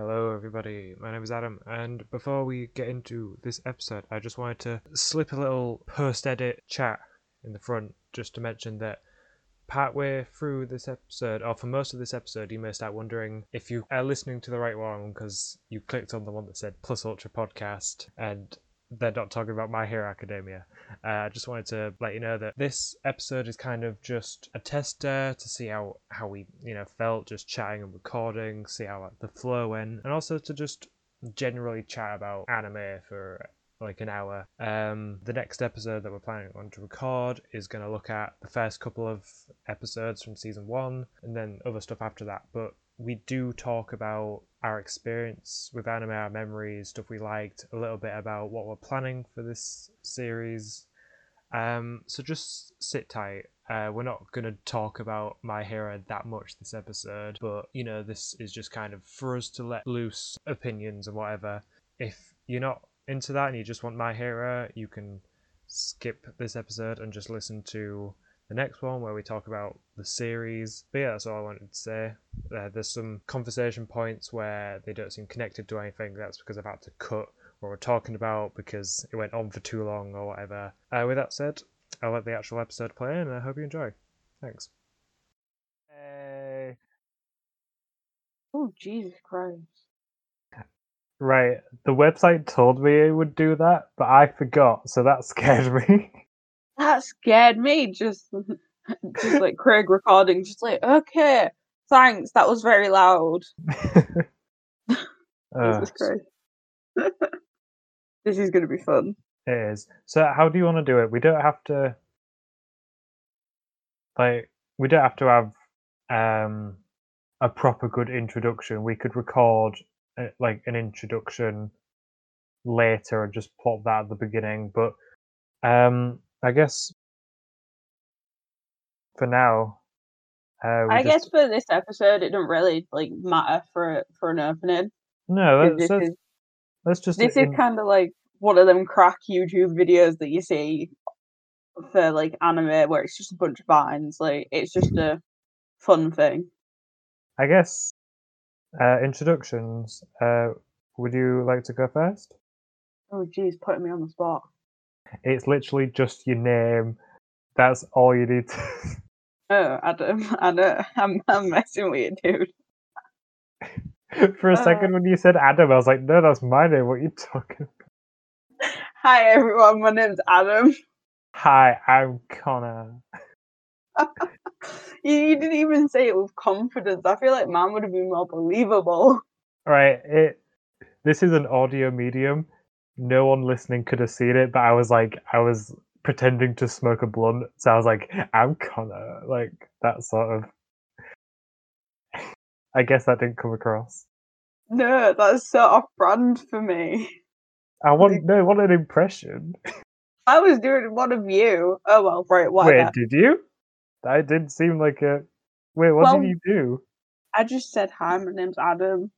Hello, everybody. My name is Adam, and before we get into this episode, I just wanted to slip a little post edit chat in the front just to mention that partway through this episode, or for most of this episode, you may start wondering if you are listening to the right one because you clicked on the one that said Plus Ultra Podcast and they're not talking about My Hero Academia. Uh, I just wanted to let you know that this episode is kind of just a tester to see how, how we you know felt just chatting and recording, see how like, the flow went, and also to just generally chat about anime for like an hour. Um, the next episode that we're planning on to record is going to look at the first couple of episodes from season one, and then other stuff after that. But we do talk about our experience with anime, our memories, stuff we liked, a little bit about what we're planning for this series. Um, so just sit tight. Uh, we're not going to talk about My Hero that much this episode, but you know, this is just kind of for us to let loose opinions and whatever. If you're not into that and you just want My Hero, you can skip this episode and just listen to the next one where we talk about the series. But yeah, that's all I wanted to say. Uh, there's some conversation points where they don't seem connected to anything. That's because I've had to cut what we're talking about because it went on for too long or whatever. Uh, with that said, I'll let the actual episode play and I hope you enjoy. Thanks. Hey. Oh, Jesus Christ. Right, the website told me it would do that, but I forgot, so that scared me. That scared me. Just, just like Craig recording, just like, okay, thanks. That was very loud. Uh, Jesus Christ. this is going to be fun. It is. So how do you want to do it? We don't have to like we don't have to have um a proper good introduction. We could record uh, like an introduction later and just plot that at the beginning, but um I guess for now uh I guess for this episode, it don't really like matter for for an opening. No, let's This is let's just this is kind of like one of them crack YouTube videos that you see for like anime where it's just a bunch of vines. Like it's just a fun thing. I guess uh introductions. Uh would you like to go first? Oh, geez, putting me on the spot. It's literally just your name. That's all you need. Oh, Adam, know. I'm, I'm messing with you, dude. For a Uh. second, when you said Adam, I was like, no, that's my name. What are you talking about? Hi, everyone. My name's Adam. Hi, I'm Connor. You, you didn't even say it with confidence. I feel like mine would have been more believable. Right, it. This is an audio medium. No one listening could have seen it, but I was like, I was pretending to smoke a blunt, so I was like, I'm Connor. Like, that sort of. I guess that didn't come across. No, that's so off brand for me. I want no, want an impression. I was doing one of you. Oh well, right, whatever. Wait, did you? That didn't seem like a. Wait, what Well, did you do? I just said hi. My name's Adam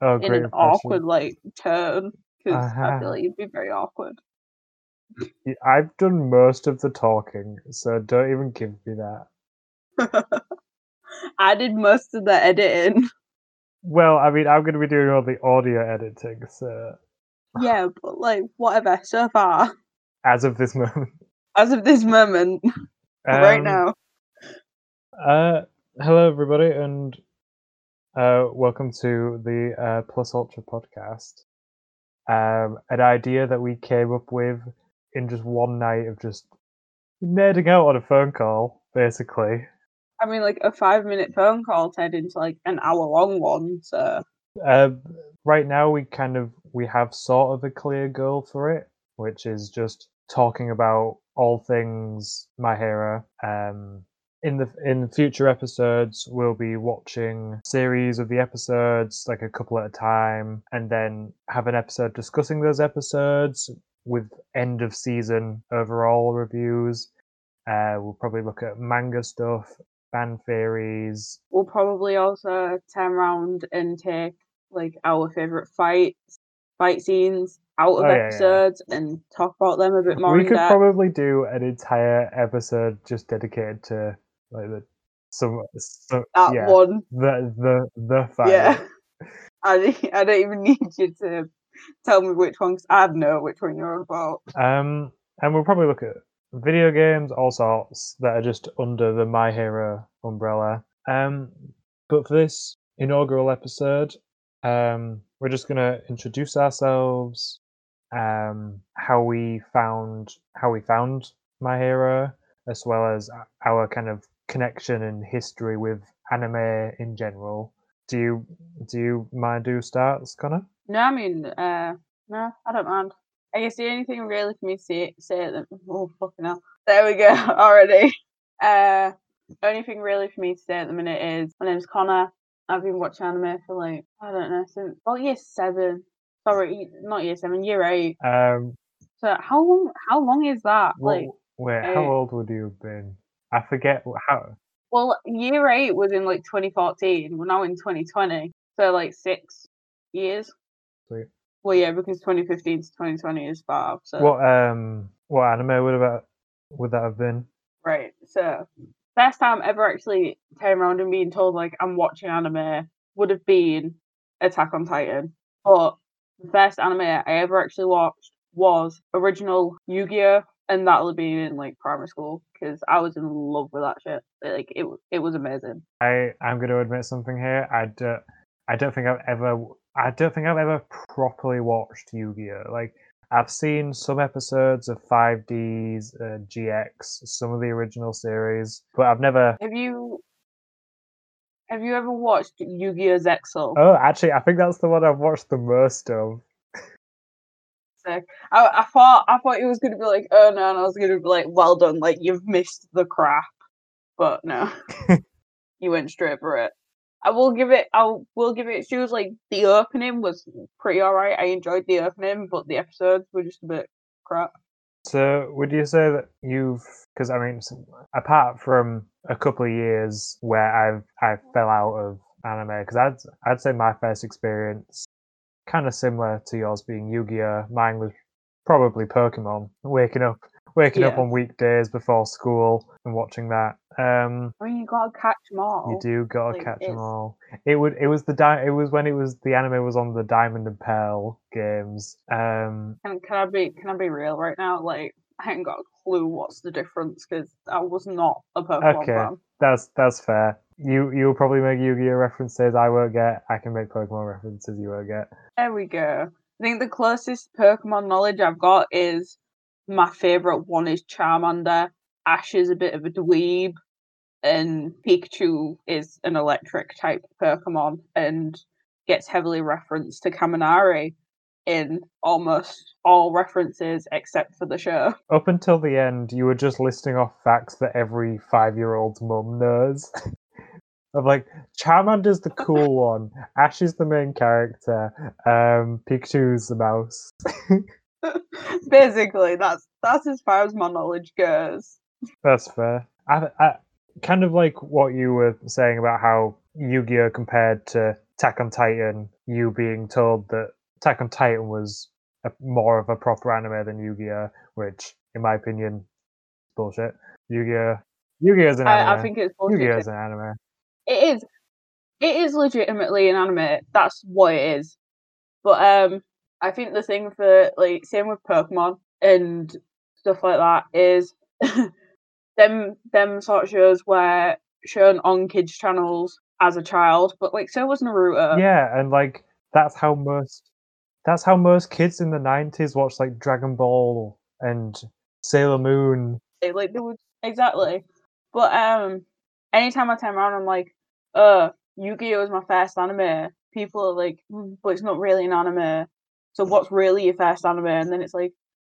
Oh, in an impression. awkward like tone because I Uh-huh. feel like you'd be very awkward. I've done most of the talking, so don't even give me that. I did most of the editing. Well, I mean, I'm going to be doing all the audio editing, so Yeah, but like whatever. So far, as of this moment. as of this moment, right Um, now. Uh, hello, everybody, and uh, welcome to the uh, Plus Ultra podcast. Um, an idea that we came up with in just one night of just nerding out on a phone call, basically. I mean, like a five-minute phone call turned into like an hour-long one. So Uh, right now, we kind of we have sort of a clear goal for it, which is just talking about all things My Hero. Um, in the in future episodes, we'll be watching series of the episodes, like a couple at a time, and then have an episode discussing those episodes with end of season overall reviews. Uh, we'll probably look at manga stuff, fan theories, we'll probably also turn around and take like our favorite fights, fight scenes out of Oh, yeah, yeah. episodes and talk about them a bit more we could depth. probably do an entire episode just dedicated to like the some, some that yeah one. the the the fight. Yeah. I don't- I don't even need you to tell me which one because I know which one you're on about. Um, and we'll probably look at video games, all sorts that are just under the My Hero umbrella. Um, but for this inaugural episode, um, we're just gonna introduce ourselves, um, how we found how we found My Hero, as well as our kind of connection and history with anime in general. Do you do you mind do starts, Connor? No, I mean, uh, no, I don't mind. I guess the only thing really for me to say, say at the oh fucking hell, there we go already. Uh, only thing really for me to say at the minute is my name's Connor. I've been watching anime for like I don't know since well year seven. Sorry, not year seven, year eight. Um, So how long? How long is that? what, Like, wait, how uh, old would you have been? I forget how. well, year eight was in like 2014. We're now in 2020, so like six years. Sweet. Well, yeah, because 2015 to 2020 is five. So What um what anime would have would that have been? Right. So first time ever actually turning around and being told like I'm watching anime would have been Attack on Titan. But the first anime I ever actually watched was original Yu-Gi-Oh! And that'll been in like primary school because I was in love with that shit. Like it, it was amazing. I I'm going to admit something here. I don't I don't think I've ever I don't think I've ever properly watched Yu-Gi-Oh. Like I've seen some episodes of 5D's uh, GX, some of the original series, but I've never. Have you have you ever watched Yu-Gi-Oh! Zexal? Oh, actually, I think that's the one I've watched the most of. Sick. I, I thought I thought it was gonna be like, oh no, and I was gonna be like, well done, like you've missed the crap. But no. you went straight for it. I will give it I will give it she was like the opening was pretty alright. I enjoyed the opening, but the episodes were just a bit crap. So, would you say that you've? Because I mean, apart from a couple of years where I've I fell out of anime, because I'd I'd say my first experience kind of similar to yours being Yu-Gi-Oh. Mine was probably Pokemon. Waking up, waking up on weekdays before school and watching that. Um, I mean you gotta catch them all. you do gotta like, catch them all. It would. It was the di- It was when it was the anime was on the Diamond and Pearl games. Um, Can, can I be can I be real right now? Like I ain't got a clue what's the difference because I was not a Pokemon Okay. fan. That's that's fair. You you'll probably make Yu-Gi-Oh references I won't get. I can make Pokemon references you won't get. There we go. I think the closest Pokemon knowledge I've got is my favourite one is Charmander. Ash is a bit of a dweeb, and Pikachu is an electric type Pokemon and gets heavily referenced to Kaminari in almost all references except for the show. Up until the end, you were just listing off facts that every five-year-old's mum knows. of like Charmander's the cool one, Ash is the main character, um, Pikachu's the mouse. Basically, that's that's as far as my knowledge goes. That's fair. I, I kind of like what you were saying about how Yu-Gi-Oh compared to Attack on Titan. You being told that Attack on Titan was a, more of a proper anime than Yu-Gi-Oh, which, in my opinion, is bullshit. Yu-Gi-Oh, Yu-Gi-Oh is an anime. I, I think it's bullshit. Yu-Gi-Oh is an anime. It is. It is legitimately an anime that's what it is. But um i think the thing for like same with pokemon and stuff like that is them them sort of shows were shown on kids channels as a child but like so was naruto. Yeah, and like that's how most that's how most kids in the nineties watched like Dragon Ball and Sailor Moon. Like there was exactly. But um anytime i turn around i'm like uh yu-gi-oh! is my first anime. People are like "Mm, but it's not really an anime. So what's really your first anime? And then it's like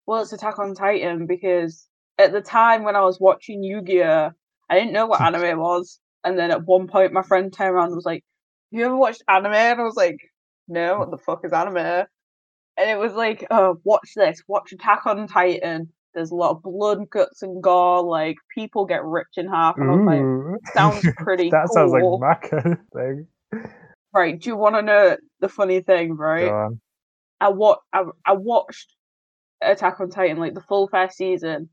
well it's attack on titan because at the time when i was watching yu-gi-oh! I didn't know what anime was. And then at one point my friend turned around and was like you ever watched anime? And i was like no what the fuck is anime? And it was like oh watch this. Watch attack on titan there's a lot of blood, guts, and gore. Like people get ripped in half, and I was like, Ooh. sounds pretty that sounds like cool. my kind of thing. right? Do you want to know the funny thing? Right, on. I wa- I, I watched Attack on Titan like the full first season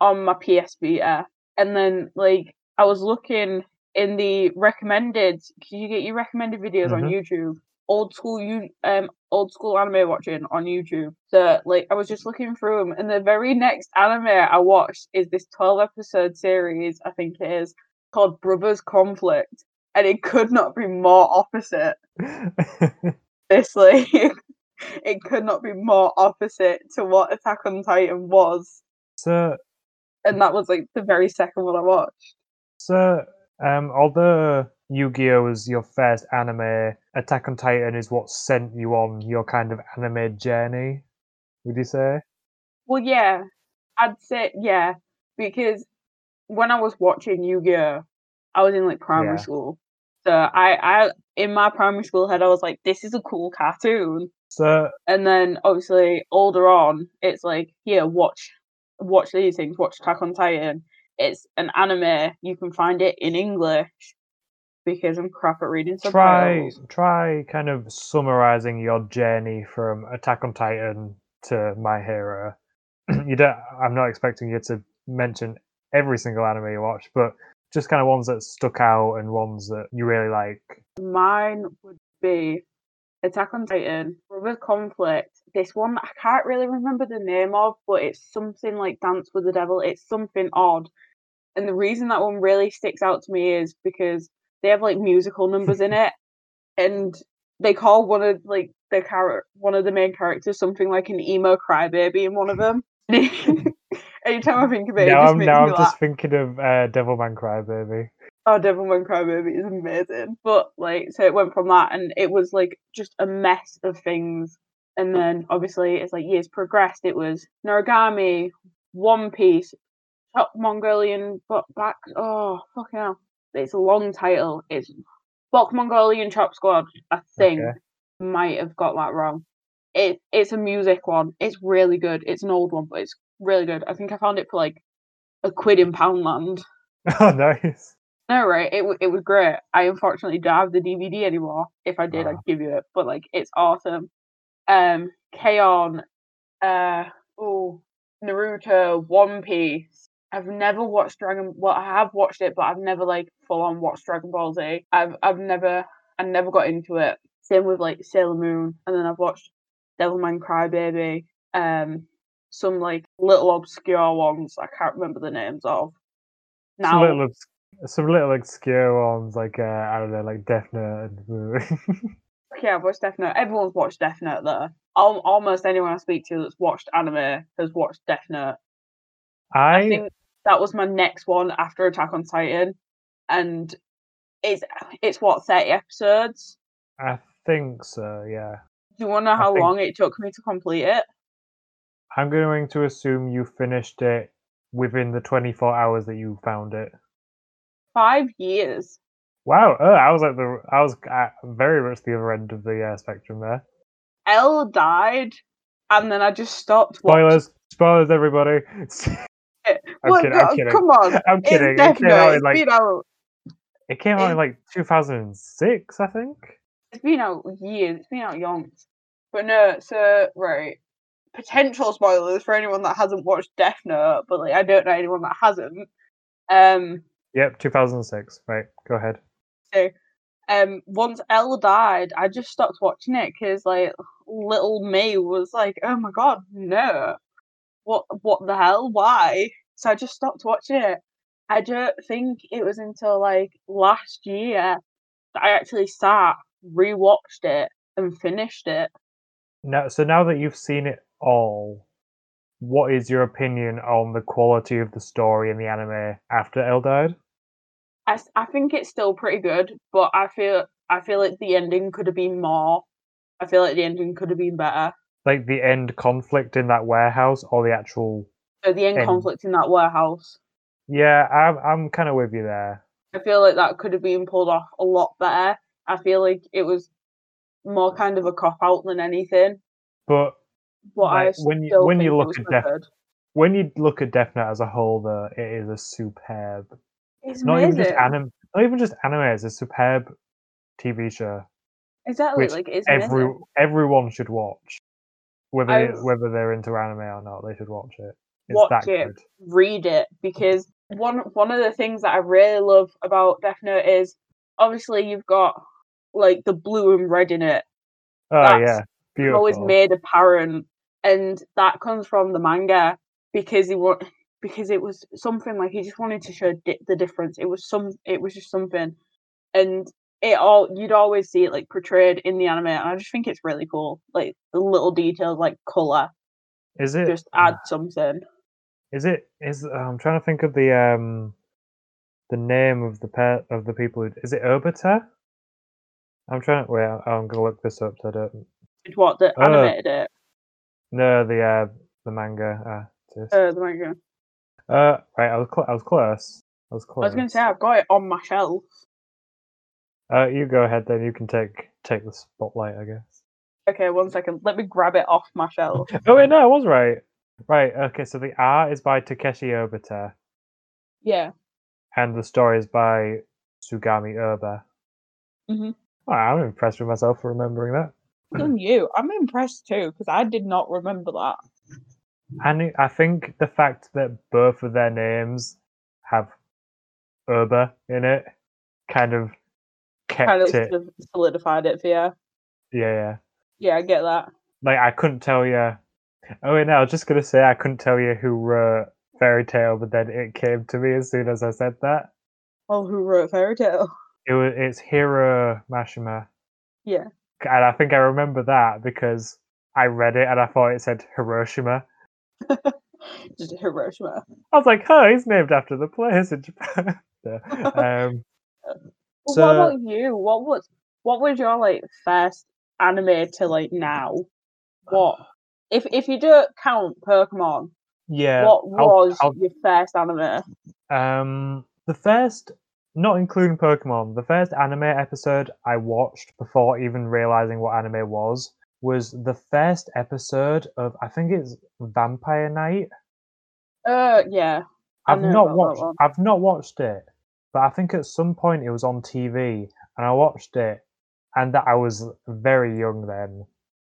on my PS Vita, and then like I was looking in the recommended. Can you get your recommended videos on Mhm. YouTube? Old school you um old school anime watching on YouTube. So like I was just looking through them, and the very next anime I watched is this twelve episode series. I think it is called Brothers Conflict, and it could not be more opposite. This like it could not be more opposite to what Attack on Titan was, so, and that was like the very second one I watched. so, um, although Yu-Gi-Oh was your first anime, Attack on Titan is what sent you on your kind of anime journey. Would you say? Well, yeah, I'd say yeah because when I was watching Yu-Gi-Oh, I was in like primary Yeah. school. So I, I in my primary school head, I was like, this is a cool cartoon. So, And then obviously older on, it's like, here, watch, watch these things. Watch Attack on Titan. It's an anime. You can find it in English because I'm crap at reading try subtitles. try kind of summarizing your journey from Attack on Titan to My Hero. you don't. I'm not expecting you to mention every single anime you watch, but just kind of ones that stuck out and ones that you really like. Mine would be Attack on Titan, Brothers Conflict. This one I can't really remember the name of, but it's something like Dance with the Devil. It's something odd. And the reason that one really sticks out to me is because they have like musical numbers in it, and they call one of like the character, one of the main characters, something like an emo crybaby in one of them. Anytime I think of it, it now just I'm now I'm laugh. just thinking of uh, Devilman Crybaby. Oh, Devilman Crybaby is amazing. But like, so it went from that, and it was like just a mess of things. And then obviously, as like years progressed, it was Noragami, One Piece, Top Mongolian but back. Oh, fucking hell! It's a long title. It's Bok Mongolian Chop Squad. I think Okay. might have got that wrong. It it's a music one. It's really good. It's an old one, but it's really good. I think I found it for like a quid in Poundland. Oh, nice. No, right. It it was great. I unfortunately don't have the DVD anymore. If I did, Ah. I'd give you it. But like, it's awesome. Um, K-On, uh, oh, Naruto, One Piece. I've never watched Dragon. Well, I have watched it, but I've never like full on watched Dragon Ball Z. I've I've never I never got into it. Same with like Sailor Moon, and then I've watched Devilman Crybaby. Um, some like little obscure ones I can't remember the names of. Some Now, little, obs- some little obscure ones like uh, I don't know, like Death Note. And... Yeah, I've watched Death Note. Everyone's watched Death Note though. Al- almost anyone I speak to that's watched anime has watched Death Note. I I think that was my next one after Attack on Titan, and it's it's what thirty episodes. I think so. Yeah. Do you want to know how think- long it took me to complete it? I'm going to assume you finished it within the 24 hours that you found it. Five years. Wow, oh, I was like the I was at very much the other end of the uh, spectrum there. L died, and then I just stopped. watching Spoilers, spoilers, everybody. I'm What? kidding, I'm kidding. Come on, I'm kidding. it's It came out in like been out. it came out in like 2006, I think. It's been out years. It's been out yonks. But no, so right. Potential spoilers for anyone that hasn't watched Death Note, but like I don't know anyone that hasn't. Um Yep, 2006. Right, go ahead. so um once L died, I just stopped watching it because like little me was like, Oh my god, no. What what the hell? Why? So I just stopped watching it. I don't think it was until like last year that I actually sat, rewatched it, and finished it. Now, so now that you've seen it all, what is your opinion on the quality of the story in the anime after L died? I, I think it's still pretty good, but I feel I feel like the ending could have been more. I feel like the ending could have been better. Like the end conflict in that warehouse or the actual? The end End. conflict in that warehouse, Yeah, I'm I'm kind of with you there. I feel like that could have been pulled off a lot better. I feel like it was more kind of a cop out than anything. But But I Like, when you- when you look at good. when you look at Death Note as a whole, though, it is a superb. It's Not even just anime. Not even just anime. It's a superb TV show. exactly like it's Every amazing. everyone should watch, whether whether they're into anime or not. They should watch it. It's Watch it. good. read it because one one of the things that I really love about Death Note is obviously you've got like the blue and red in it, Oh That's yeah, beautiful. always made apparent, and that comes from the manga because he wa- because it was something like he just wanted to show di- the difference. It was some, it was just something, and it all you'd always see it like portrayed in the anime, and I just think it's really cool. Like the little details, like color, is it? just hmm. add something. Is it? Is I'm trying to think of the um, the name of the pet of the people. Who, is it Obata? I'm trying. to Wait, I'm gonna look this up. So I don't. It's what the Uh, animated it, No, the uh, the manga artist. uh, the manga. Uh, right. I was cl- I was close. I was close. I was gonna say I've got it on my shelf. Uh, you go ahead then. You can take take the spotlight, I guess. Okay, one second. Let me grab it off my shelf. Oh wait, no, I was right. Right. Okay. So the art is by Takeshi Obata, Yeah. and the story is by Tsugumi Oba. Mhm. Wow, I'm impressed with myself for remembering that. Done you. I'm impressed too because I did not remember that. And I think the fact that both of their names have Oba in it kind of kept Kind of it. solidified it for you. Yeah, yeah. Yeah, I get that. Like I couldn't tell you. Oh wait, no, I was just gonna say I couldn't tell you who wrote Fairy Tail, but then it came to me as soon as I said that. Well, who wrote Fairy Tail? It was it's Hiro Mashima, Yeah. and I think I remember that because I read it and I thought it said Hiroshima. Just Hiroshima. I was like, "Oh, he's named after the place in Japan." Yeah. um, Well, So- what about you? What was what was your like first anime to like now? What if if you don't count Pokemon? yeah. what I'll- was I'll- your first anime? Um, the first, not including Pokemon, the first anime episode I watched before even realizing what anime was was the first episode of I think it's Vampire Knight. Uh, yeah. I've not watched. I've not watched it, but I think at some point it was on TV, and I watched it, and that I was very young then,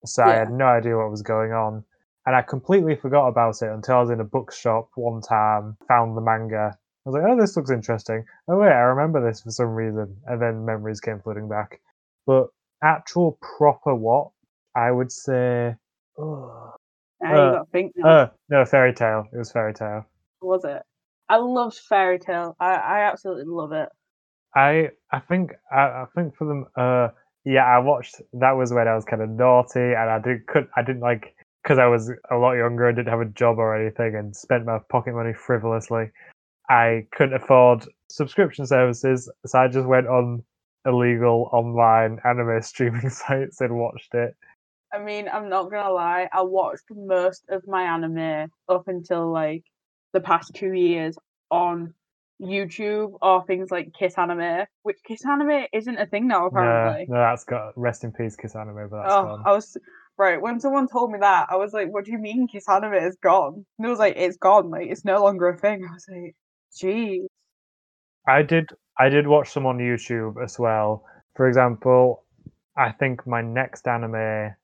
so I had no idea what was going on, and I completely forgot about it until I was in a bookshop one time, found the manga. I was like, "Oh, this looks interesting." Oh wait, I remember this for some reason, and then memories came flooding back. But actual proper what I would say. Oh, Now uh, you got to think now. uh, no, Fairy Tail. It was Fairy Tail. was it? I loved Fairy Tail. I, I absolutely love it. I I think I, I think for them uh yeah I watched that was when I was kind of naughty and I did could I didn't like because I was a lot younger and didn't have a job or anything and spent my pocket money frivolously. I couldn't afford subscription services, so I just went on illegal online anime streaming sites and watched it. I mean, I'm not gonna lie. I watched most of my anime up until like the past two years on YouTube or things like Kiss Anime, which Kiss Anime isn't a thing now No, apparently. no, that's got rest in peace, Kiss Anime, but that's oh, gone. I was right when someone told me that. I was like, "What do you mean Kiss Anime is gone?" And it was like, "It's gone. Like it's no longer a thing." I was like, "Gee, I did I did watch some on YouTube as well. For example, I think my next anime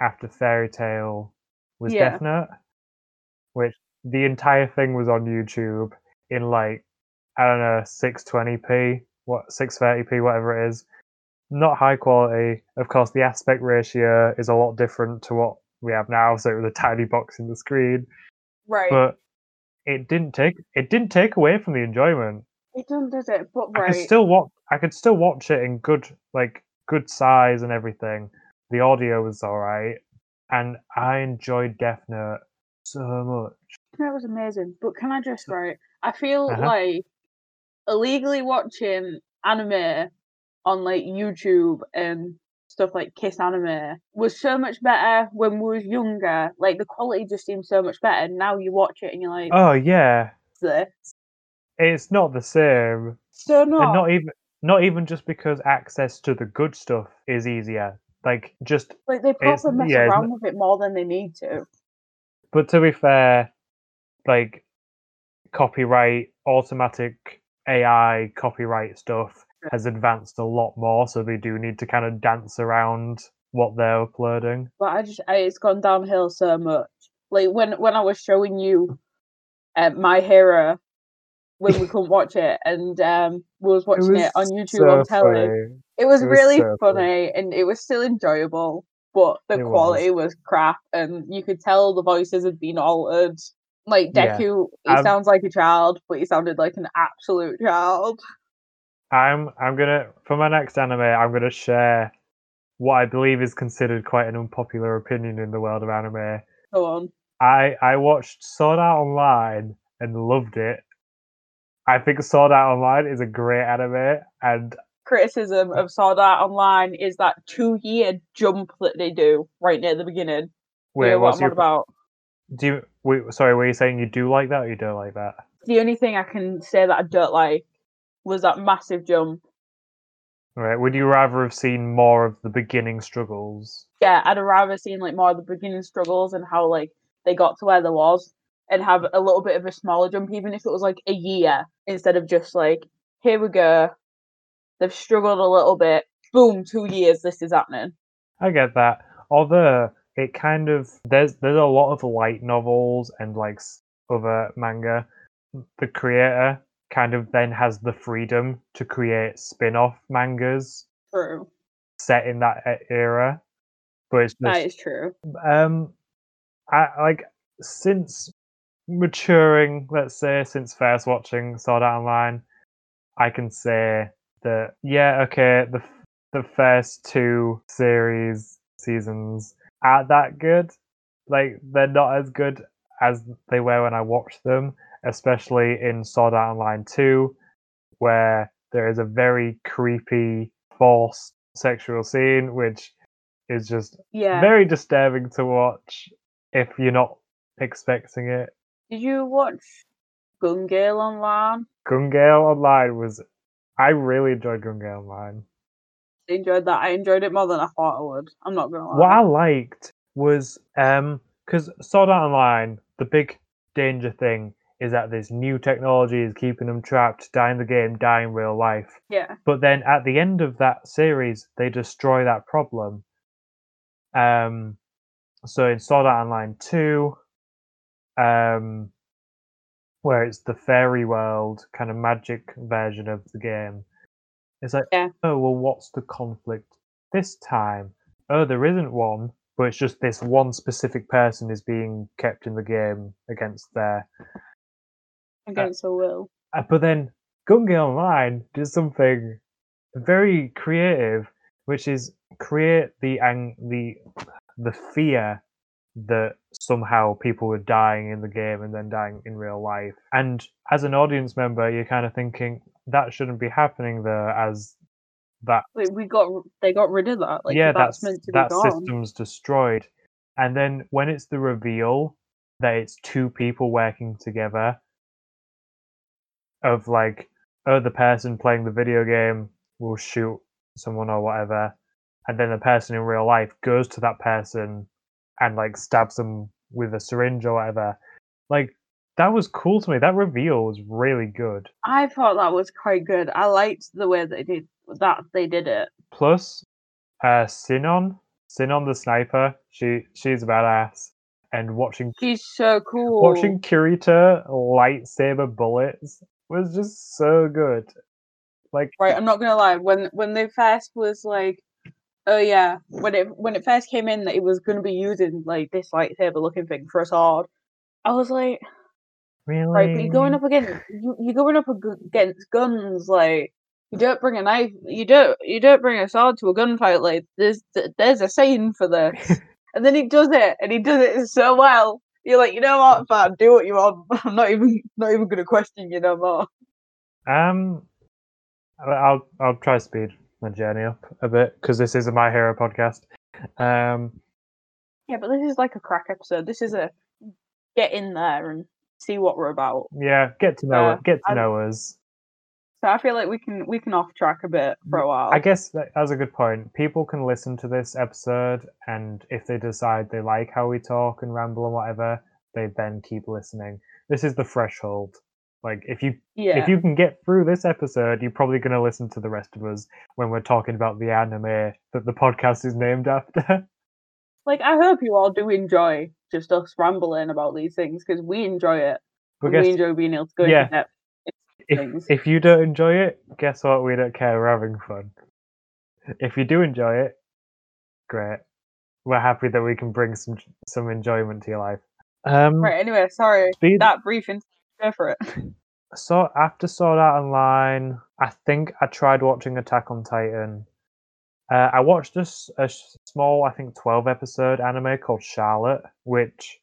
after Fairy Tail was Yeah. Death Note, which the entire thing was on YouTube in like I don't know 620p, what 630p, whatever it is. Not high quality. Of course, the aspect ratio is a lot different to what we have now. So it was a tiny box in the screen, right." but it didn't take it didn't take away from the enjoyment. it doesn't, does it? But I could still watch. I could still watch it in good, like good size and everything. The audio was all right, and I enjoyed Death Note so much. That was amazing. But can I just right? I feel Uh-huh. like illegally watching anime on like YouTube and stuff like Kiss Anime was so much better when we was younger. Like the quality just seems so much better. Now you watch it and you're like, Oh yeah, this?" it's not the same, So and not. not even not even just because access to the good stuff is easier. Like just, like they proper mess yeah, around with it more than they need to. but to be fair, like copyright, automatic AI copyright stuff has advanced a lot more, so they do need to kind of dance around what they're uploading. But I just I, it's gone downhill so much. Like when when I was showing you uh, my hero when we couldn't watch it and um we was watching it, on YouTube on telly. funny. It was It was really so funny. funny and it was still enjoyable. but the It was. quality was. crap, and you could tell the voices had been altered. Like Yeah. Deku, he Um, sounds like a child, but he sounded like an absolute child. I'm I'm gonna for my next anime I'm gonna share what I believe is considered quite an unpopular opinion in the world of anime. Go on. I I watched Sword Art Online and loved it. I think Sword Art Online is a great anime, and Criticism of Sword Art Online is that two year jump that they do right near the beginning. wait, you know what I'm your about? Do you wait, sorry, were you saying you do like that or you don't like that? The only thing I can say that I don't like was that massive jump. Right? Would you rather have seen more of the beginning struggles? Yeah, I'd have rather seen like more of the beginning struggles and how like they got to where there was and have a little bit of a smaller jump, even if it was like a year instead of just like, here we go. They've struggled a little bit. Boom, two years, this is happening. I get that. Although it kind of there's there's a lot of light novels and like other manga. The creator kind of then has the freedom to create spin-off mangas True. set in that era. But it's just is true. um I like since maturing, let's say, since first watching Sword Art Online, I can say that yeah, okay, the the first two series seasons aren't that good. Like they're not as good as they were when I watched them, especially in Sword Art Online 2, where there is a very creepy, forced sexual scene, which is just Yeah. very disturbing to watch if you're not expecting it. Did you watch Gun Gale Online? Gun Gale Online was. I really enjoyed Gun Gale Online. Enjoyed that. I enjoyed it more than I thought I would. I'm not gonna lie. What I liked was um because Sword Art Online, the big danger thing is that this new technology is keeping them trapped, in the game, die in real life. Yeah. But then at the end of that series, they destroy that problem. Um, so in Sword Art Online two, um, where it's the fairy world kind of magic version of the game, it's like, Yeah. oh well, what's the conflict this time? Oh, there isn't one, but it's just this one specific person is being kept in the game against their Against the will. uh, but then Gun Gale Online did something very creative, which is create the ang- the the fear that somehow people were dying in the game and then dying in real life. And as an audience member, you're kind of thinking that shouldn't be happening there as that Like we got, they got rid of that. Like yeah, that's, that's meant to that be gone. system's destroyed. And then when it's the reveal that it's two people working together, of like, oh, the person playing the video game will shoot someone or whatever, and then the person in real life goes to that person and like stabs them with a syringe or whatever. Like that was cool to me. That reveal was really good. I thought that was quite good. I liked the way they did that. They did it. Plus, uh, Sinon, Sinon the sniper, she she's a badass. And watching She's so cool. watching Kirito lightsaber bullets was just so good. Like right i'm not gonna lie when when they first was like oh yeah when it when it first came in that it was gonna be using like this lightsaber looking thing for a sword i was like really, right but you're going up against you, you're going up against guns like you don't bring a knife you don't you don't bring a sword to a gunfight like there's there's a saying for this. And then he does it and he does it so well. You're like you know what? Fam do what you want i'm not even not even gonna question you no more. Um, I'll I'll try speed my journey up a bit because this is a My Hero podcast. Um, Yeah, but this is like a crack episode. This is a get in there and see what we're about. yeah, get to know Uh, get to I'm- know us. So I feel like we can we can off track a bit for a while. I guess that, that's a good point. People can listen to this episode, and if they decide they like how we talk and ramble and whatever, they then keep listening. This is the threshold. Like if you yeah, if you can get through this episode, you're probably going to listen to the rest of us when we're talking about the anime that the podcast is named after. like I hope you all do enjoy just us rambling about these things because we enjoy it. but guess we enjoy being able to go yeah. into if, things. if you don't enjoy it, guess what? We don't care. We're having fun. If you do enjoy it, great. we're happy that we can bring some some enjoyment to your life. Um, Right. Anyway, sorry. speed- That brief in- go for it. So after Sword Art Online, I think I tried watching Attack on Titan. Uh, I watched this a s- small, I think, twelve episode anime called Charlotte, which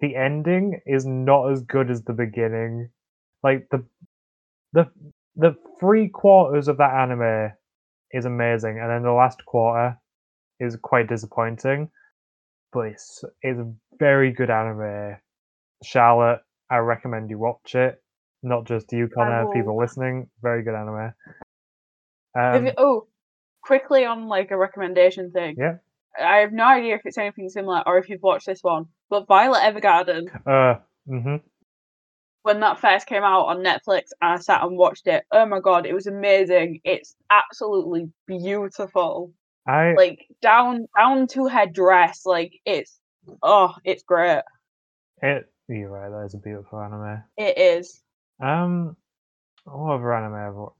the ending is not as good as the beginning. Like the the the three quarters of that anime is amazing, and then the last quarter is quite disappointing. But it's it's a very good anime. Charlotte, I recommend you watch it. Not just you, Connor, people listening. Very good anime. Um, it- oh, quickly on like a recommendation thing. Yeah. I have no idea if it's anything similar or if you've watched this one, but Violet Evergarden, uh, hmm when that first came out on Netflix, I sat and watched it. Oh my god, it was amazing! It's absolutely beautiful. I Like down down to her dress, like it's oh, it's great. it. You're right. That is a beautiful anime. It is. Um, what other anime I've wa-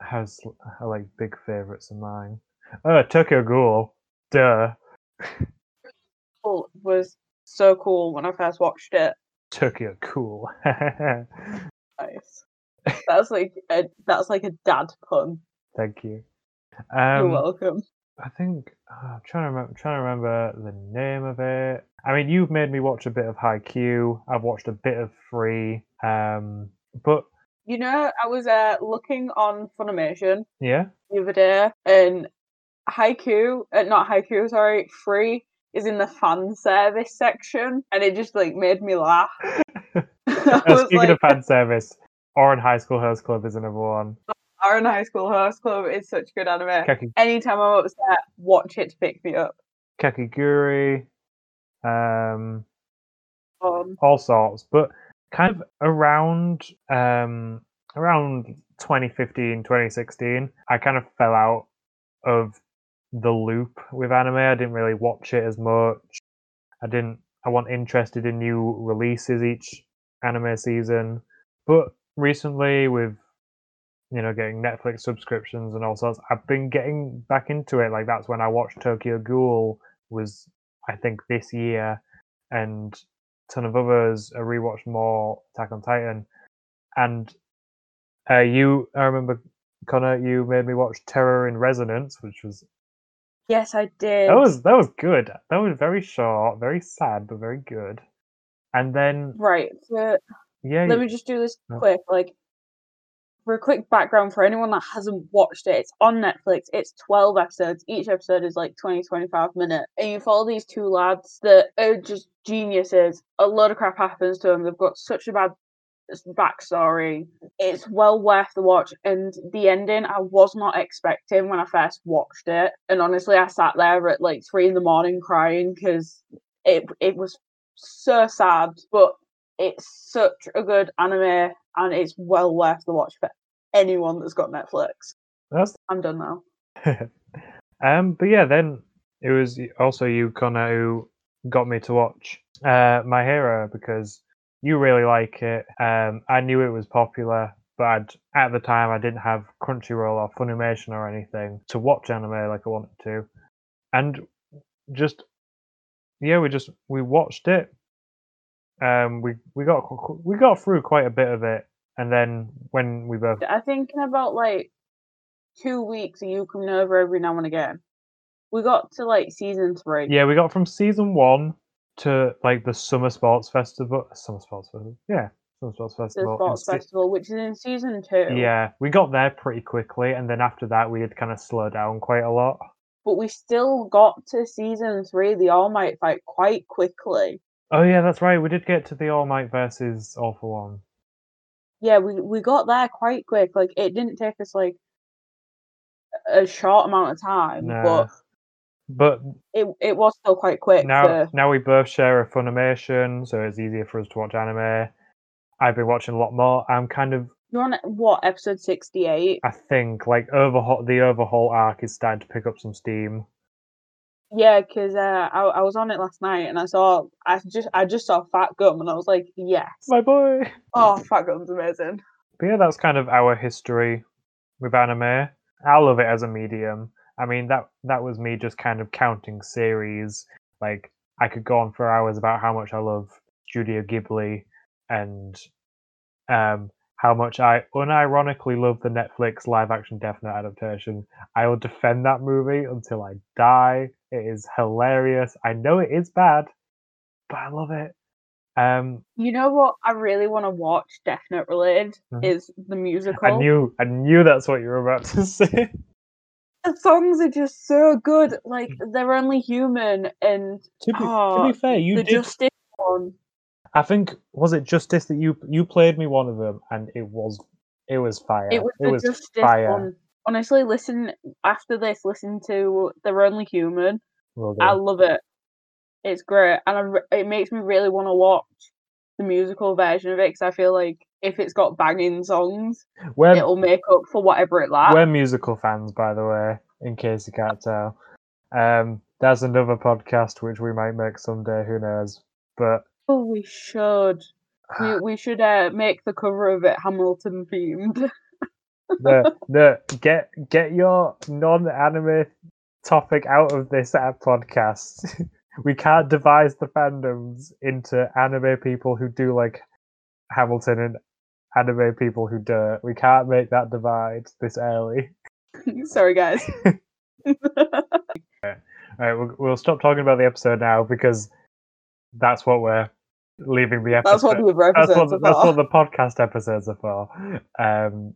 has uh, like big favorites of mine? Uh, Tokyo Ghoul. Duh. Was so cool when I first watched it. Tokyo Cool. Nice. That's like a that's like a dad pun. Thank you. You're Um, welcome. I think uh, I'm trying to remember. Trying to remember the name of it. I mean, you've made me watch a bit of Haikyuu. I've watched a bit of Free. Um, but You know, I was uh, looking on Funimation yeah, the other day, and Haiku, uh, not Haiku, sorry, Free is in the fan service section, and it just like made me laugh. Speaking like, of fan service, Ouran High School Host Club is another one. Ouran High School Host Club is such good anime. Kaki, Anytime I'm upset, watch it to pick me up. Kakegurui, um, Um, all sorts. But kind of around um around 2015, 2016, I kind of fell out of the loop with anime. I didn't really watch it as much. I didn't. I wasn't interested in new releases each anime season. But recently, with you know getting Netflix subscriptions and all sorts, I've been getting back into it. Like that's when I watched Tokyo Ghoul. Was I think this year, and ton of others. I rewatched more Attack on Titan, and uh, you. I remember Connor. You made me watch Terror in Resonance, which was yes, I did. that was that was good. That was very short, very sad, but very good. And then right. So yeah, let you- me just do this quick. Like, for a quick background for anyone that hasn't watched it, it's on Netflix. It's 12 episodes. Each episode is like 20, 25 minutes. And you follow these two lads that are just geniuses. A lot of crap happens to them. They've got such a bad backstory. It's well worth the watch. And the ending, I was not expecting when I first watched it. And honestly, I sat there at like three in the morning crying because it, it was so sad. But it's such a good anime and it's well worth the watch for anyone that's got Netflix. that's I'm done now. um, but yeah, then it was also you, Connor, who got me to watch uh, My Hero because you really like it. Um, I knew it was popular, but I'd, at the time I didn't have Crunchyroll or Funimation or anything to watch anime like I wanted to, and just yeah, we just we watched it. Um, we we got we got through quite a bit of it, and then when we both I think in about like two weeks of you coming over every now and again, we got to like season three. Yeah, we got from season one to like the summer sports festival. Summer sports festival. Yeah, summer sports festival. in Sports se- Festival, which is in season two. Yeah, we got there pretty quickly, and then after that, we had kind of slowed down quite a lot. But we still got to season three, the All Might fight, quite quickly. Oh yeah, that's right. We did get to the All Might versus All for One. Yeah, we, we got there quite quick. Like it didn't take us like a short amount of time, No. but But it it was still quite quick. now, now we both share a Funimation, so it's easier for us to watch anime. I've been watching a lot more. I'm kind of, You're on what episode sixty eight? I think, like overhaul. The overhaul arc is starting to pick up some steam. Yeah, because uh, I I was on it last night and I saw I just I just saw Fat Gum and I was like, yes, My boy. oh Fat Gum's amazing. But yeah, that's kind of our history with anime. I love it as a medium. I mean that that was me just kind of counting series. Like I could go on for hours about how much I love Studio Ghibli and um, how much I unironically love the Netflix live action Death Note adaptation. I will defend that movie until I die. It is hilarious. I know it is bad, but I love it. Um, You know what I really want to watch, Death Note related, Mhm. is the musical. I knew I knew that's what you were about to say. the songs are just so good. Like they're only human, and to, be, to Oh, be fair, you the did. Justice one. I think was it Justice that you you played me one of them, and it was it was fire. It was the Justice fire. one. Honestly, listen after this. Listen to "They're Only Human." I love it. It's great, and I, it makes me really want to watch the musical version of it because I feel like if it's got banging songs, We're it'll make up for whatever it lacks. we're musical fans, by the way, in case you can't tell. Um, there's another podcast which we might make someday. Who knows? But Oh, we should. We we should uh, make the cover of it Hamilton themed. the the get get your non-anime topic out of this uh, podcast. we can't devise the fandoms into anime people who do like Hamilton and anime people who don't. We can't make that divide this early. Sorry, guys. All right, we'll, we'll stop talking about the episode now because that's what we're leaving the episode. That's what the that's what, are that's what the podcast episodes are for. Um,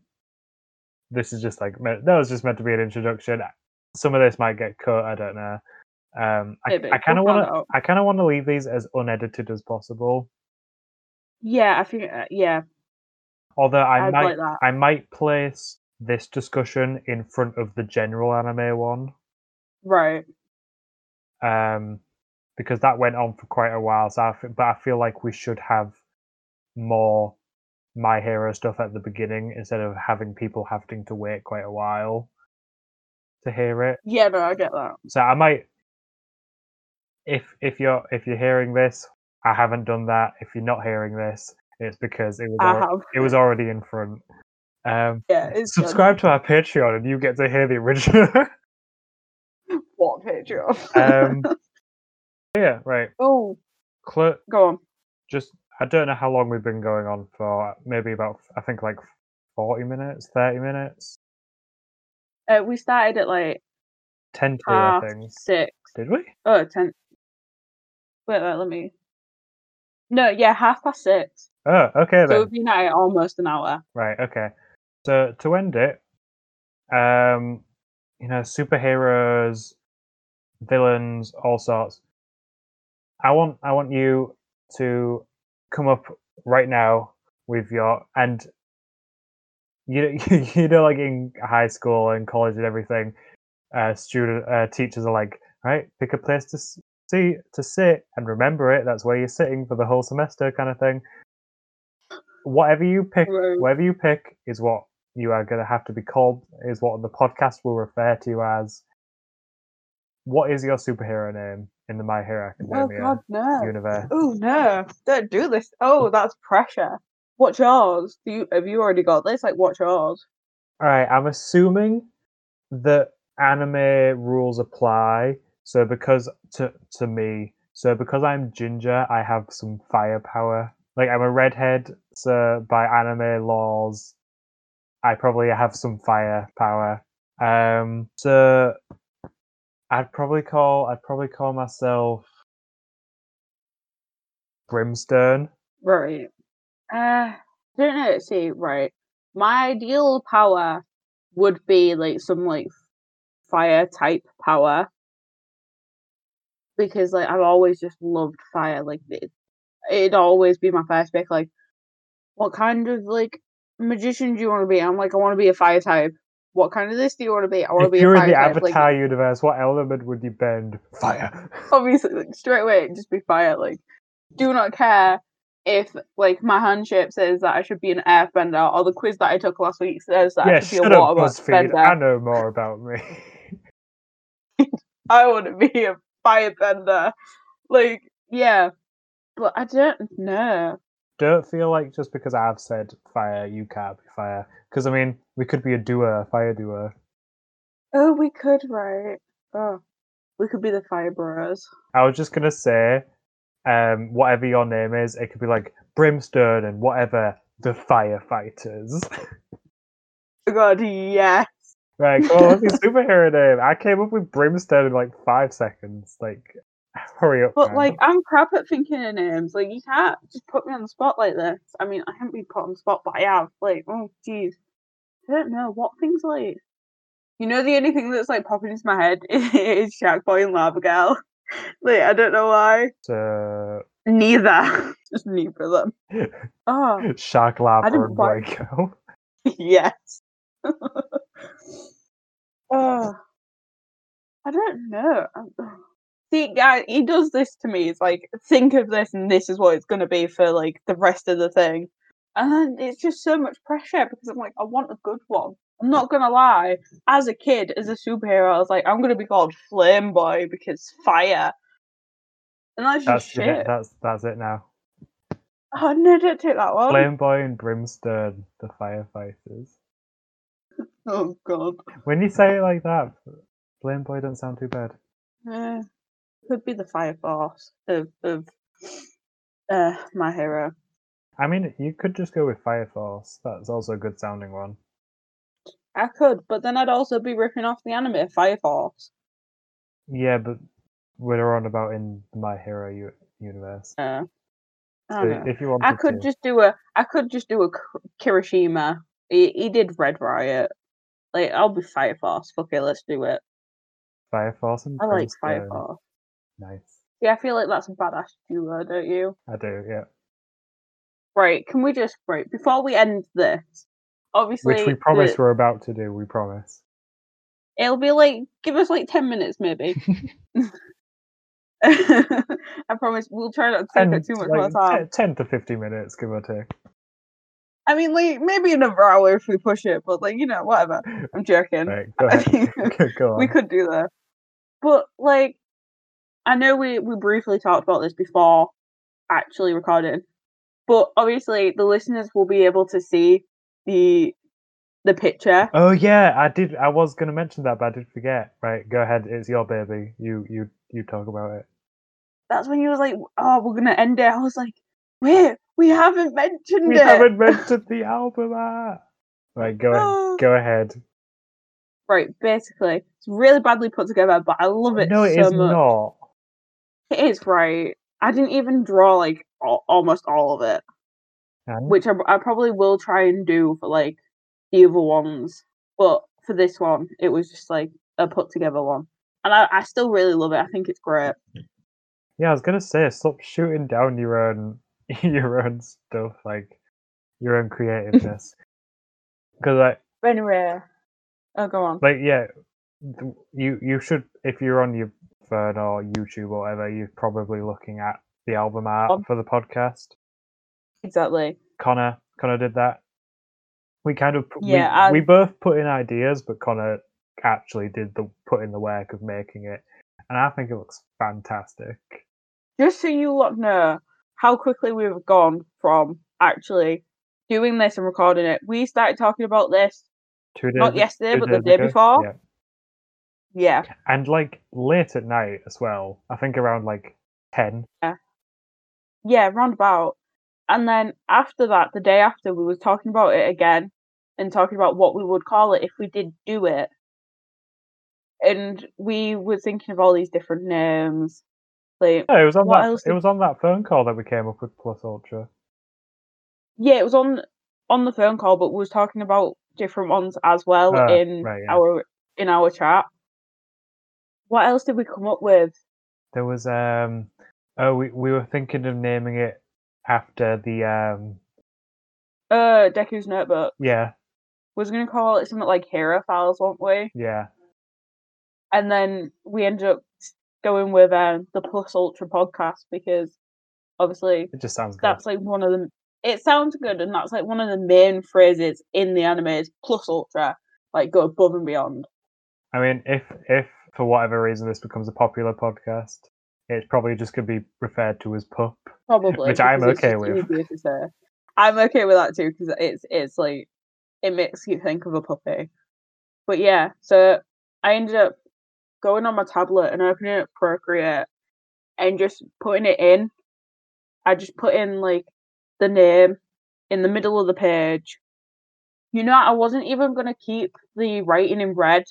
this is just like that was just meant to be an introduction. Some of this might get cut. I don't know. Um, I, I kind of want to. I kind of want to leave these as unedited as possible. Yeah, I think uh, yeah, Although I I'd might, like. I might place this discussion in front of the general anime one. Right. um, because that went on for quite a while. So, I f- but I feel like we should have more My Hero stuff at the beginning instead of having people having to wait quite a while to hear it. Yeah, no, I get that. So I might, if if you're if you're hearing this, I haven't done that. If you're not hearing this, it's because it was I alre- have. it was already in front. Um, Yeah, it's good. subscribe to our Patreon and you get to hear the original. What picture? um, yeah, right. oh, Cl- go on. just I don't know how long we've been going on for. Maybe about I think like forty minutes, thirty minutes, Uh, we started at like ten to I think. six. Did we? Oh, ten. Wait, wait, let me. No, yeah, half past six. Oh, okay So then. we've been at it almost an hour. Right. Okay. So to end it, um, you know, superheroes, villains, all sorts. I want I want you to come up right now with your and you you know like in high school and college and everything, uh, student uh, teachers are like, right, pick a place to see to sit and remember it. That's where you're sitting for the whole semester, kind of thing. Whatever you pick, Right. whatever you pick is what you are going to have to be called. Is what the podcast will refer to you as. What is your superhero name in the My Hero Oh Academia God, no! universe? Oh no! Don't do this. Oh, that's pressure. What's yours? Do you have you already got this? Like, what's yours? All right, I'm assuming that anime rules apply. So because to to me, so because I'm ginger, I have some firepower. Like I'm a redhead, so by anime laws, I probably have some firepower. Um, so I'd probably call I'd probably call myself Brimstone. Right. Uh, don't know. See, right. My ideal power would be like some like fire type power because like I've always just loved fire. Like it, it'd always be my first pick. Like, what kind of like magician do you want to be? I'm like, I want to be a fire type. What kind of this do you want to be? I want to If be you're in the type. Like, Avatar universe, what element would you bend? Fire. obviously like straight away just be fire like do not care if like my handshake says that I should be an airbender or the quiz that I took last week says that yeah, I should be a water BuzzFeed. bender. I know more about me. I want to be a firebender. Like, yeah. But I don't know. Don't feel like just because I've said fire, you can't be fire. Because I mean, we could be a duo, a fire duo. Oh, we could, right? Oh, we could be the Fire Bros. I was just gonna say, um, whatever your name is, it could be like Brimstone and whatever the firefighters. Oh God, yes. Like, oh, what's your superhero name? I came up with Brimstone in like five seconds. Like, hurry up. But man. like, I'm crap at thinking of names. Like, you can't just put me on the spot like this. I mean, I haven't been put on the spot, but I have. Like, oh, jeez. I don't know what things like. You know, the only thing that's like popping into my head is Shark Boy and Lava Girl. like, I don't know why. So, uh, Neither. just neither of them. Oh, Shark Lava and quite- Waco. yes. oh, I don't know. I'm- See, guy, he does this to me. It's like, think of this, and this is what it's going to be for like the rest of the thing. And it's just so much pressure because I'm like, I want a good one. I'm not gonna lie. As a kid, as a superhero, I was like, I'm gonna be called Flame Boy because fire. And that's just That's it. shit. That's that's it now. Oh no, don't take that one. Flame Boy and Brimstone, the firefighters. Oh god. When you say it like that, Flame Boy doesn't sound too bad. Uh, could be the fire force of of uh my hero. I mean, you could just go with Fire Force. That's also a good sounding one. I could, but then I'd also be ripping off the anime Fire Force. Yeah, but we're on about in My Hero u- universe. Uh, I, So if you wanted I could to, just do a I could just do a Kirishima. He, he did Red Riot. Like I'll be Fire Force. Fuck it, let's do it. Fire Force and I like Fire. Force. Nice. Yeah, I feel like that's a badass duo, don't you? I do, yeah. Right, can we just right before we end this? Obviously, Which we the- promise we're about to do. We promise. it'll be like give us like ten minutes maybe. I promise we'll try not to take And up too much like, more time. 10 to 50 minutes, give or take. I mean, like maybe another hour if we push it, but like you know, whatever. I'm joking. Right, go ahead. go, go on. we could do that, but like, I know we we briefly talked about this before actually recording, but obviously the listeners will be able to see the the picture. Oh yeah, I did. I was going to mention that, but I did forget. Right, go ahead. It's your baby. You you you talk about it. That's when you was like, "Oh, we're gonna end it." I was like, "Wait, we haven't mentioned We it." haven't mentioned the album art. Right, go ahead. Oh. Go ahead. Right, basically, it's really badly put together, but I love it no, it so is much. not. It is right. I didn't even draw like al- almost all of it, which I, I probably will try and do for like the other ones. But for this one, it was just like a put together one, and I, I still really love it. I think it's great. yeah, I was gonna say, stop shooting down your own your own stuff, like your own creativeness. Because like anyway, oh, go on. like yeah, you you should if you're on your phone or YouTube or whatever, you're probably looking at the album art Um, for the podcast. Exactly. Connor Connor did that. We kind of Yeah, we, we both put in ideas, but Connor actually did the put in the work of making it, and I think it looks fantastic. Just so you lot know how quickly we've gone from actually doing this and recording it. We started talking about this Two days, not yesterday, but the day ago, before. Yeah. Yeah. and like late at night as well. I think around like ten. Yeah, Yeah, roundabout. And then after that, the day after, we were talking about it again and talking about what we would call it if we did do it. And we were thinking of all these different names. Like, No, it was on that. else It was on that phone call that we came up with Plus Ultra. yeah, it was on on the phone call, but we was talking about different ones as well Ah, in right, yeah. our in our chat. What else did we come up with? There was um. Oh, we we were thinking of naming it after the um. Uh, Deku's Notebook. Yeah, We was gonna call it something like Hero Files, weren't we? yeah. and then we ended up going with um, the Plus Ultra podcast because obviously It just sounds good. that's like one of the. It sounds good, and that's like one of the main phrases in the anime is Plus Ultra, like go above and beyond. I mean, if if for whatever reason this becomes a popular podcast, it's probably just going to be referred to as Pup. Probably, Which I'm okay with. easier to say. I'm okay with that too because it's it's like it makes you think of a puppy. But yeah, so I ended up going on my tablet and opening up Procreate and just putting it in. I just put in like the name in the middle of the page. You know, I wasn't even gonna keep the writing in red.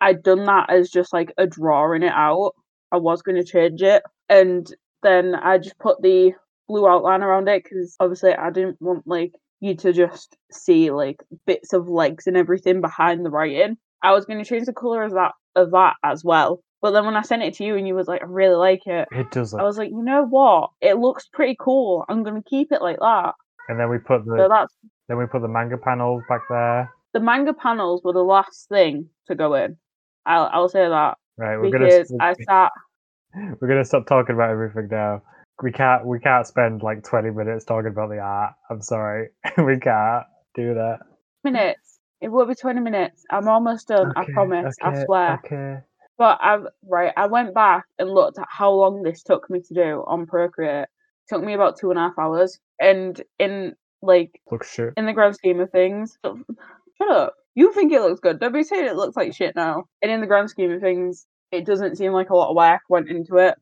I'd done that as just like a drawing it out. I was gonna change it, and then I just put the blue outline around it because obviously I didn't want like you to just see like bits of legs and everything behind the writing. I was going to change the color of that of that as well. But then when I sent it to you and you was like, I really like it, It does. I was like, you know what? It looks pretty cool. I'm gonna keep it like that. And then we put the So that's then we put the manga panels back there. the manga panels were the last thing to go in. I'll I'll say that Right, we're gonna because s- I sat. we're gonna stop talking about everything now. We can't we can't spend like twenty minutes talking about the art. I'm sorry, we can't do that. minutes. It will be 20 minutes. I'm almost done. I Okay, promise. I swear. Okay. But I've right. I went back and looked at how long this took me to do on Procreate. It took me about two and a half hours, and in like Looks shit. in the grand scheme of things, shut up. You think it looks good? Don't be saying it looks like shit now. And in the grand scheme of things, it doesn't seem like a lot of work went into it.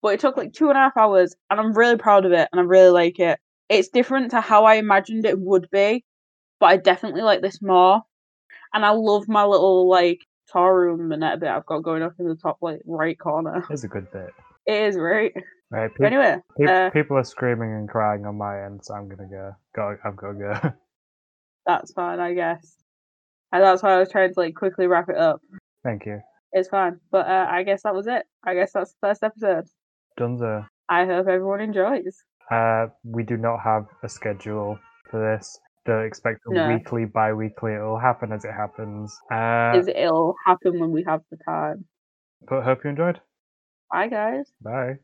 But it took like two and a half hours, and I'm really proud of it, and I really like it. It's different to how I imagined it would be, but I definitely like this more. And I love my little like Toru Minette bit I've got going up in the top like right corner. It's a good bit. It is right. Right. Pe- anyway, pe- uh, people are screaming and crying on my end, so I'm gonna go. Go. I've got to go. that's fine, I guess. And that's why I was trying to like quickly wrap it up. Thank you. It's fine. But uh, I guess that was it. I guess that's the first episode. Dunzo. I hope everyone enjoys. Uh, we do not have a schedule for this. Don't expect a No. weekly, bi-weekly. It'll happen as it happens. Uh, it'll happen when we have the time. but hope you enjoyed. Bye guys. Bye.